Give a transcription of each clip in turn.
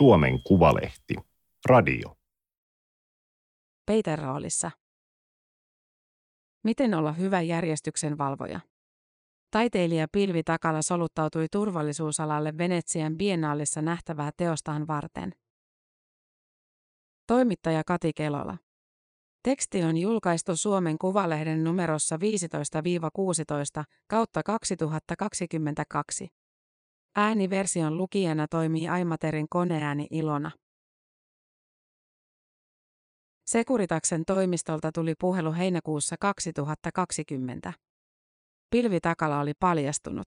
Suomen Kuvalehti. Radio. Peiter roolissa. Miten olla hyvä järjestyksen valvoja? Taiteilija Pilvi Takala soluttautui turvallisuusalalle Venetsian biennaalissa nähtävää teostaan varten. Toimittaja Kati Kelola. Teksti on julkaistu Suomen Kuvalehden numerossa 15-16 kautta 2022. Ääniversion lukijana toimii Aimaterin koneääni Ilona. Sekuritaksen toimistolta tuli puhelu heinäkuussa 2020. Pilvi Takala oli paljastunut.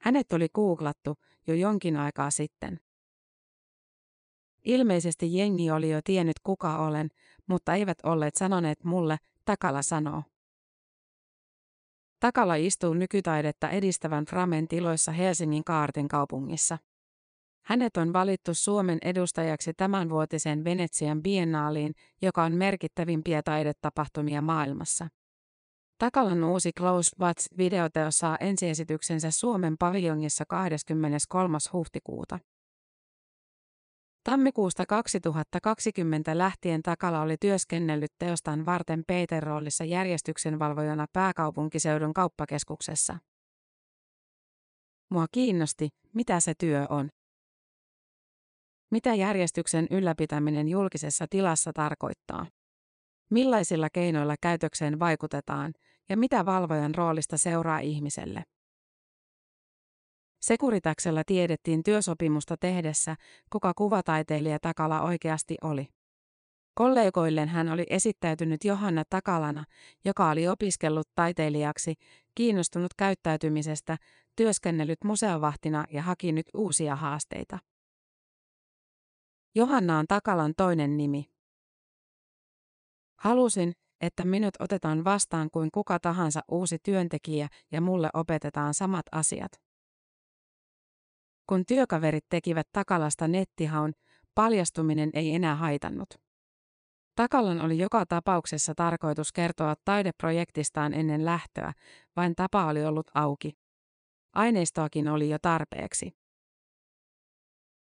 Hänet oli googlattu jo jonkin aikaa sitten. Ilmeisesti jengi oli jo tiennyt kuka olen, mutta eivät olleet sanoneet mulle, Takala sanoo. Takala istuu nykytaidetta edistävän Framen tiloissa Helsingin Kaartin kaupungissa. Hänet on valittu Suomen edustajaksi tämänvuotiseen Venetsian biennaaliin, joka on merkittävimpiä taidetapahtumia maailmassa. Takalan uusi Close Watch-videoteo saa ensiesityksensä Suomen paviljongissa 23. huhtikuuta. Tammikuusta 2020 lähtien Takala oli työskennellyt teostaan varten Peter roolissa järjestyksenvalvojana pääkaupunkiseudun kauppakeskuksessa. Mua kiinnosti, mitä se työ on. Mitä järjestyksen ylläpitäminen julkisessa tilassa tarkoittaa? Millaisilla keinoilla käytökseen vaikutetaan ja mitä valvojan roolista seuraa ihmiselle? Sekuritaksella tiedettiin työsopimusta tehdessä, kuka kuvataiteilija Takala oikeasti oli. Kollegoilleen hän oli esittäytynyt Johanna Takalana, joka oli opiskellut taiteilijaksi, kiinnostunut käyttäytymisestä, työskennellyt museovahtina ja haki nyt uusia haasteita. Johanna on Takalan toinen nimi. Halusin, että minut otetaan vastaan kuin kuka tahansa uusi työntekijä ja mulle opetetaan samat asiat. Kun työkaverit tekivät Takalasta nettihaun, paljastuminen ei enää haitannut. Takalan oli joka tapauksessa tarkoitus kertoa taideprojektistaan ennen lähtöä, vain tapa oli ollut auki. Aineistoakin oli jo tarpeeksi.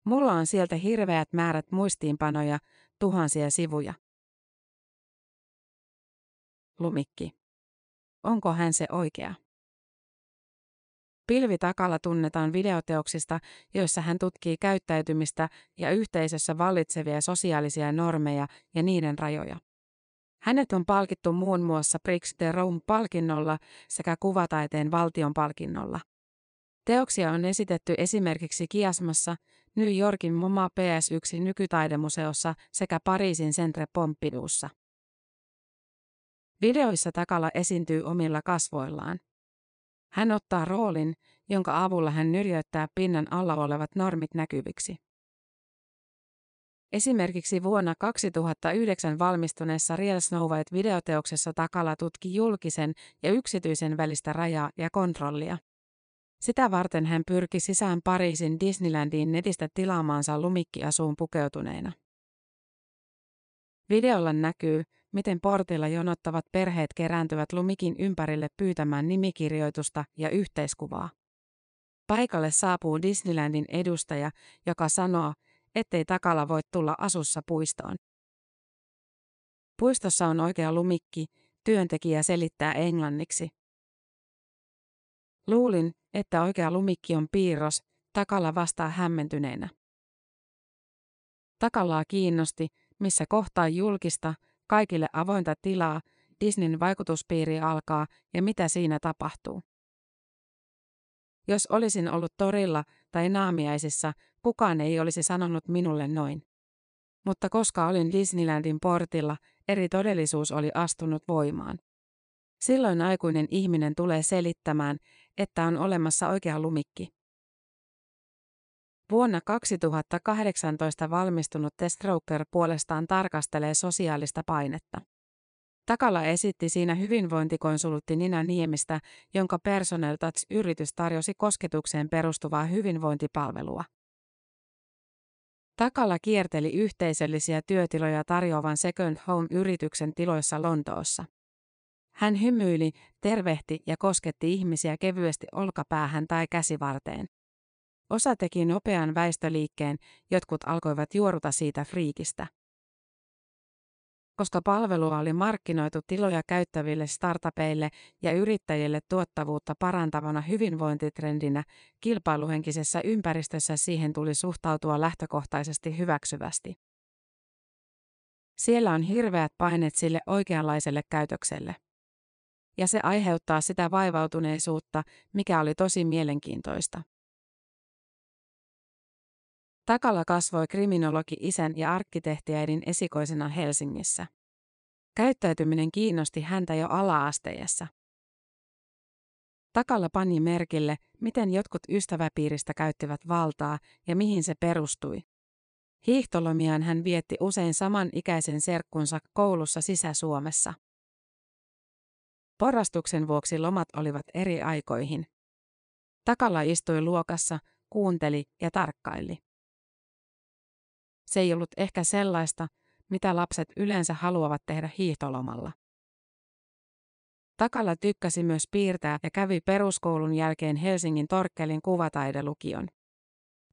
Mulla on sieltä hirveät määrät muistiinpanoja, tuhansia sivuja. Lumikki. Onko hän se oikea? Pilvi Takala tunnetaan videoteoksista, joissa hän tutkii käyttäytymistä ja yhteisössä vallitsevia sosiaalisia normeja ja niiden rajoja. Hänet on palkittu muun muassa Prix de Rome-palkinnolla sekä kuvataiteen valtion palkinnolla. Teoksia on esitetty esimerkiksi Kiasmassa, New Yorkin MoMA PS1 nykytaidemuseossa sekä Pariisin Centre Pompidoussa. Videoissa Takala esiintyy omilla kasvoillaan. Hän ottaa roolin, jonka avulla hän nyrjöttää pinnan alla olevat normit näkyviksi. Esimerkiksi vuonna 2009 valmistuneessa Real Snow White-videoteoksessa Takala tutki julkisen ja yksityisen välistä rajaa ja kontrollia. Sitä varten hän pyrki sisään Pariisin Disneylandiin netistä tilaamaansa lumikkiasuun pukeutuneena. Videolla näkyy, miten portilla jonottavat perheet kerääntyvät lumikin ympärille pyytämään nimikirjoitusta ja yhteiskuvaa. Paikalle saapuu Disneylandin edustaja, joka sanoo, ettei takala voi tulla asussa puistoon. Puistossa on oikea lumikki, työntekijä selittää englanniksi. Luulin, että oikea lumikki on piirros, takalla vastaa hämmentyneenä. Takallaa kiinnosti, missä kohtaa julkista, kaikille avointa tilaa, Disneyn vaikutuspiiri alkaa ja mitä siinä tapahtuu. Jos olisin ollut torilla tai naamiaisissa, kukaan ei olisi sanonut minulle noin. Mutta koska olin Disneylandin portilla, eri todellisuus oli astunut voimaan. Silloin aikuinen ihminen tulee selittämään, että on olemassa oikea lumikki. Vuonna 2018 valmistunut Testroker puolestaan tarkastelee sosiaalista painetta. Takala esitti siinä hyvinvointikonsultti Nina Niemistä, jonka Personal Touch-yritys tarjosi kosketukseen perustuvaa hyvinvointipalvelua. Takala kierteli yhteisöllisiä työtiloja tarjoavan Second Home-yrityksen tiloissa Lontoossa. Hän hymyili, tervehti ja kosketti ihmisiä kevyesti olkapäähän tai käsivarteen. Osa teki nopean väistöliikkeen, jotkut alkoivat juoruta siitä friikistä. Koska palvelua oli markkinoitu tiloja käyttäville startupeille ja yrittäjille tuottavuutta parantavana hyvinvointitrendinä, kilpailuhenkisessä ympäristössä siihen tuli suhtautua lähtökohtaisesti hyväksyvästi. Siellä on hirveät paineet sille oikeanlaiselle käytökselle. Ja se aiheuttaa sitä vaivautuneisuutta, mikä oli tosi mielenkiintoista. Takala kasvoi kriminologi isän ja arkkitehtiäidin esikoisena Helsingissä. Käyttäytyminen kiinnosti häntä jo ala-asteessa. Takalla pani merkille, miten jotkut ystäväpiiristä käyttivät valtaa ja mihin se perustui. Hiihtolomiaan hän vietti usein saman ikäisen serkkunsa koulussa Sisä-Suomessa. Porrastuksen vuoksi lomat olivat eri aikoihin. Takalla istui luokassa, kuunteli ja tarkkaili. Se ei ollut ehkä sellaista, mitä lapset yleensä haluavat tehdä hiihtolomalla. Takala tykkäsi myös piirtää ja kävi peruskoulun jälkeen Helsingin Torkkelin kuvataidelukion.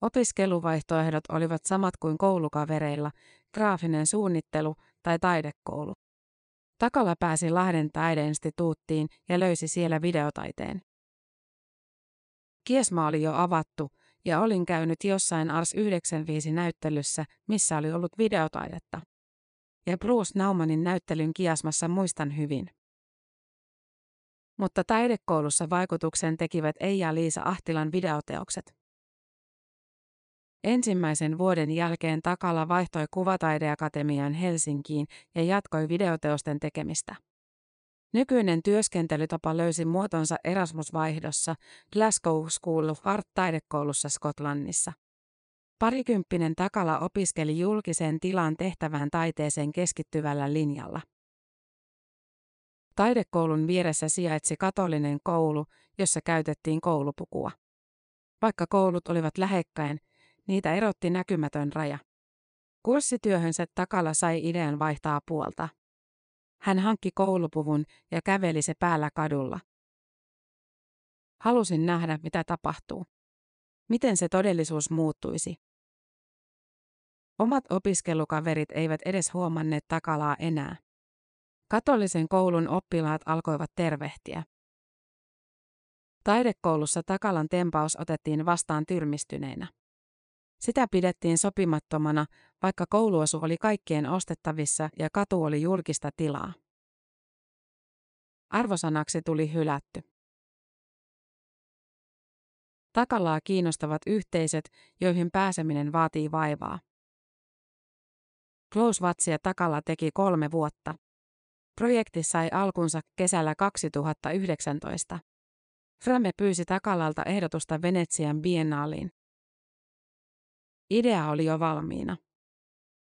Opiskeluvaihtoehdot olivat samat kuin koulukavereilla, graafinen suunnittelu tai taidekoulu. Takala pääsi Lahden taideinstituuttiin ja löysi siellä videotaiteen. Kiesma oli jo avattu, ja olin käynyt jossain Ars 95 näyttelyssä, missä oli ollut videotaidetta. Ja Bruce Naumanin näyttelyn kiasmassa muistan hyvin. Mutta taidekoulussa vaikutuksen tekivät Eija Liisa Ahtilan videoteokset. Ensimmäisen vuoden jälkeen Takala vaihtoi Kuvataideakatemiaan Helsinkiin ja jatkoi videoteosten tekemistä. Nykyinen työskentelytapa löysi muotonsa Erasmus-vaihdossa Glasgow School of Art taidekoulussa Skotlannissa. Parikymppinen Takala opiskeli julkiseen tilaan tehtävään taiteeseen keskittyvällä linjalla. Taidekoulun vieressä sijaitsi katolinen koulu, jossa käytettiin koulupukua. Vaikka koulut olivat lähekkäin, niitä erotti näkymätön raja. Kurssityöhönsä Takala sai idean vaihtaa puolta. Hän hankki koulupuvun ja käveli se päällä kadulla. Halusin nähdä, mitä tapahtuu. Miten se todellisuus muuttuisi. Omat opiskelukaverit eivät edes huomanneet takalaa enää. Katolisen koulun oppilaat alkoivat tervehtiä. Taidekoulussa Takalan tempaus otettiin vastaan tyrmistyneenä. Sitä pidettiin sopimattomana, vaikka kouluasu oli kaikkien ostettavissa ja katu oli julkista tilaa. Arvosanaksi tuli hylätty. Takalaa kiinnostavat yhteisöt, joihin pääseminen vaatii vaivaa. Close Takala teki kolme vuotta. Projekti sai alkunsa kesällä 2019. Frame pyysi Takalalta ehdotusta Venetsian biennaaliin. Idea oli jo valmiina.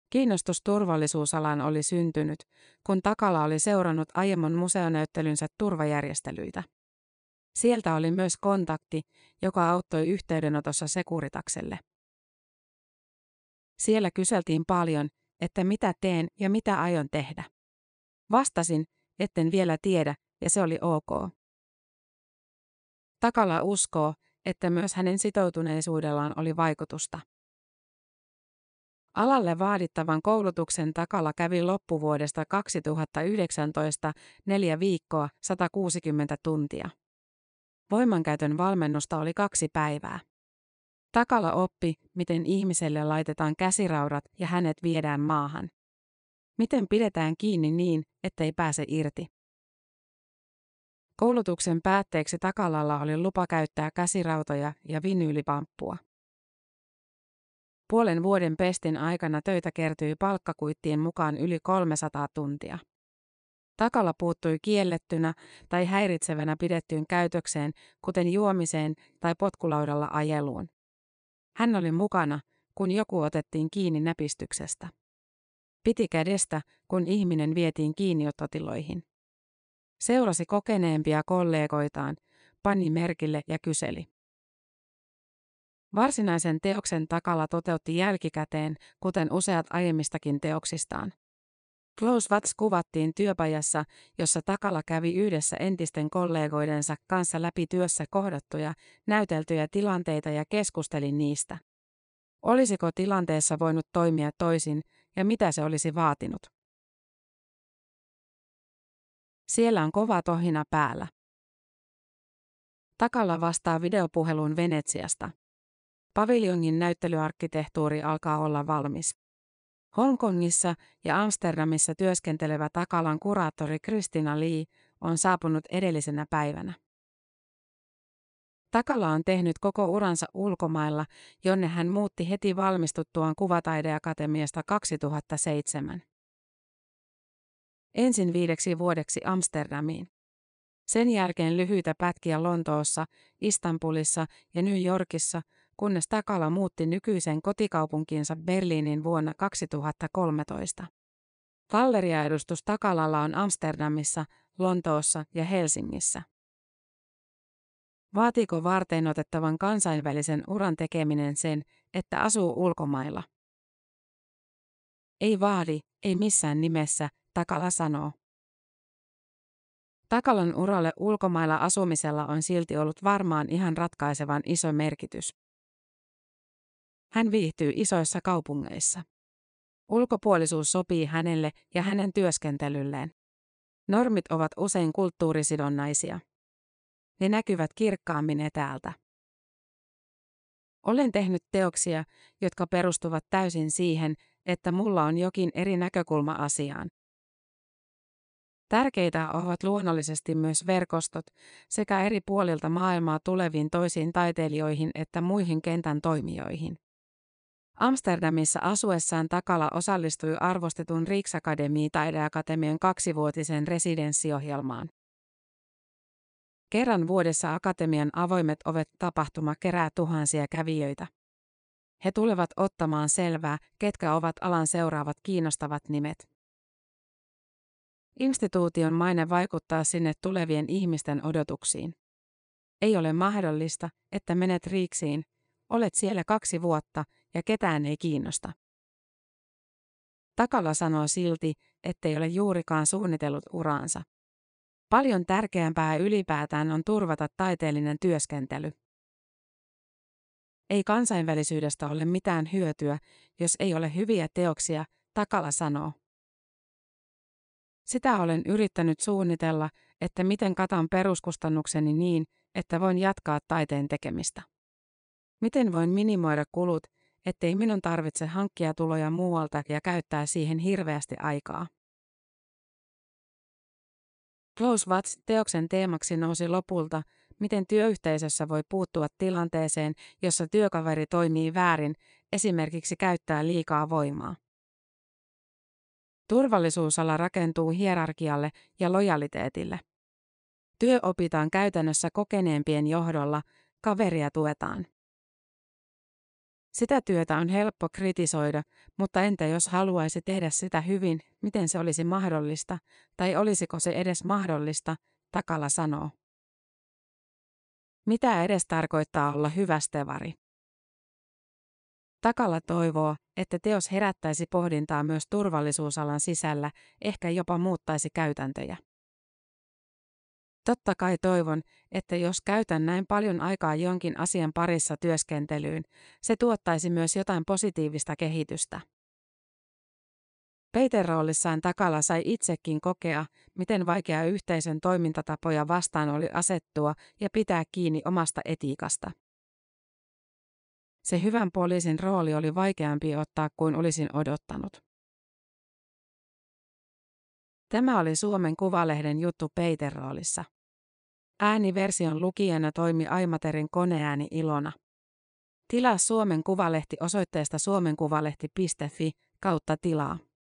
Kiinnostus turvallisuusalaan oli syntynyt, kun Takala oli seurannut aiemman museonäyttelynsä turvajärjestelyitä. Sieltä oli myös kontakti, joka auttoi yhteydenotossa Sekuritakselle. Siellä kyseltiin paljon, että mitä teen ja mitä aion tehdä. Vastasin, etten vielä tiedä, ja se oli ok. Takala uskoo, että myös hänen sitoutuneisuudellaan oli vaikutusta. Alalle vaadittavan koulutuksen takalla kävi loppuvuodesta 2019 neljä viikkoa 160 tuntia. Voimankäytön valmennusta oli kaksi päivää. Takala oppi, miten ihmiselle laitetaan käsiraudat ja hänet viedään maahan. Miten pidetään kiinni niin, ettei pääse irti. Koulutuksen päätteeksi Takalalla oli lupa käyttää käsirautoja ja vinyylipamppua. Puolen vuoden pestin aikana töitä kertyi palkkakuittien mukaan yli 300 tuntia. Takala puuttui kiellettynä tai häiritsevänä pidettyyn käytökseen, kuten juomiseen tai potkulaudalla ajeluun. Hän oli mukana, kun joku otettiin kiinni näpistyksestä. Piti kädestä, kun ihminen vietiin kiinniottotiloihin. Seurasi kokeneempia kollegoitaan, pani merkille ja kyseli. Varsinaisen teoksen takalla toteutti jälkikäteen, kuten useat aiemmistakin teoksistaan. Close Wats kuvattiin työpajassa, jossa Takala kävi yhdessä entisten kollegoidensa kanssa läpi työssä kohdattuja, näyteltyjä tilanteita ja keskusteli niistä. Olisiko tilanteessa voinut toimia toisin ja mitä se olisi vaatinut? Siellä on kova tohina päällä. Takalla vastaa videopuhelun Venetsiasta. Paviljongin näyttelyarkkitehtuuri alkaa olla valmis. Hongkongissa ja Amsterdamissa työskentelevä Takalan kuraattori Kristina Lee on saapunut edellisenä päivänä. Takala on tehnyt koko uransa ulkomailla, jonne hän muutti heti valmistuttuaan Kuvataideakatemiasta 2007. Ensin viideksi vuodeksi Amsterdamiin. Sen jälkeen lyhyitä pätkiä Lontoossa, Istanbulissa ja New Yorkissa, kunnes Takala muutti nykyisen kotikaupunkiinsa Berliinin vuonna 2013. Galleriaedustus Takalalla on Amsterdamissa, Lontoossa ja Helsingissä. Vaatiiko varten otettavan kansainvälisen uran tekeminen sen, että asuu ulkomailla? Ei vaadi, ei missään nimessä, Takala sanoo. Takalan uralle ulkomailla asumisella on silti ollut varmaan ihan ratkaisevan iso merkitys. Hän viihtyy isoissa kaupungeissa. Ulkopuolisuus sopii hänelle ja hänen työskentelylleen. Normit ovat usein kulttuurisidonnaisia. Ne näkyvät kirkkaammin etäältä. Olen tehnyt teoksia, jotka perustuvat täysin siihen, että mulla on jokin eri näkökulma asiaan. Tärkeitä ovat luonnollisesti myös verkostot sekä eri puolilta maailmaa tuleviin toisiin taiteilijoihin että muihin kentän toimijoihin. Amsterdamissa asuessaan Takala osallistui arvostetun Riksakademi taideakatemian kaksivuotiseen residenssiohjelmaan. Kerran vuodessa Akatemian avoimet ovet tapahtuma kerää tuhansia kävijöitä. He tulevat ottamaan selvää, ketkä ovat alan seuraavat kiinnostavat nimet. Instituution maine vaikuttaa sinne tulevien ihmisten odotuksiin. Ei ole mahdollista, että menet riiksiin, olet siellä kaksi vuotta ja ketään ei kiinnosta. Takala sanoo silti, ettei ole juurikaan suunnitellut uraansa. Paljon tärkeämpää ylipäätään on turvata taiteellinen työskentely. Ei kansainvälisyydestä ole mitään hyötyä, jos ei ole hyviä teoksia, Takala sanoo. Sitä olen yrittänyt suunnitella, että miten katan peruskustannukseni niin, että voin jatkaa taiteen tekemistä. Miten voin minimoida kulut, ettei minun tarvitse hankkia tuloja muualta ja käyttää siihen hirveästi aikaa. Close Watch teoksen teemaksi nousi lopulta, miten työyhteisössä voi puuttua tilanteeseen, jossa työkaveri toimii väärin, esimerkiksi käyttää liikaa voimaa. Turvallisuusala rakentuu hierarkialle ja lojaliteetille. Työ opitaan käytännössä kokeneempien johdolla, kaveria tuetaan. Sitä työtä on helppo kritisoida, mutta entä jos haluaisi tehdä sitä hyvin, miten se olisi mahdollista, tai olisiko se edes mahdollista, Takala sanoo. Mitä edes tarkoittaa olla hyvä stevari? Takala toivoo, että teos herättäisi pohdintaa myös turvallisuusalan sisällä, ehkä jopa muuttaisi käytäntöjä. Totta kai toivon, että jos käytän näin paljon aikaa jonkin asian parissa työskentelyyn, se tuottaisi myös jotain positiivista kehitystä. Peter roolissaan takala sai itsekin kokea, miten vaikea yhteisön toimintatapoja vastaan oli asettua ja pitää kiinni omasta etiikasta. Se hyvän poliisin rooli oli vaikeampi ottaa kuin olisin odottanut. Tämä oli Suomen Kuvalehden juttu Peter roolissa. Ääniversion lukijana toimi Aimaterin koneääni Ilona. Tilaa Suomen Kuvalehti osoitteesta suomenkuvalehti.fi kautta tilaa.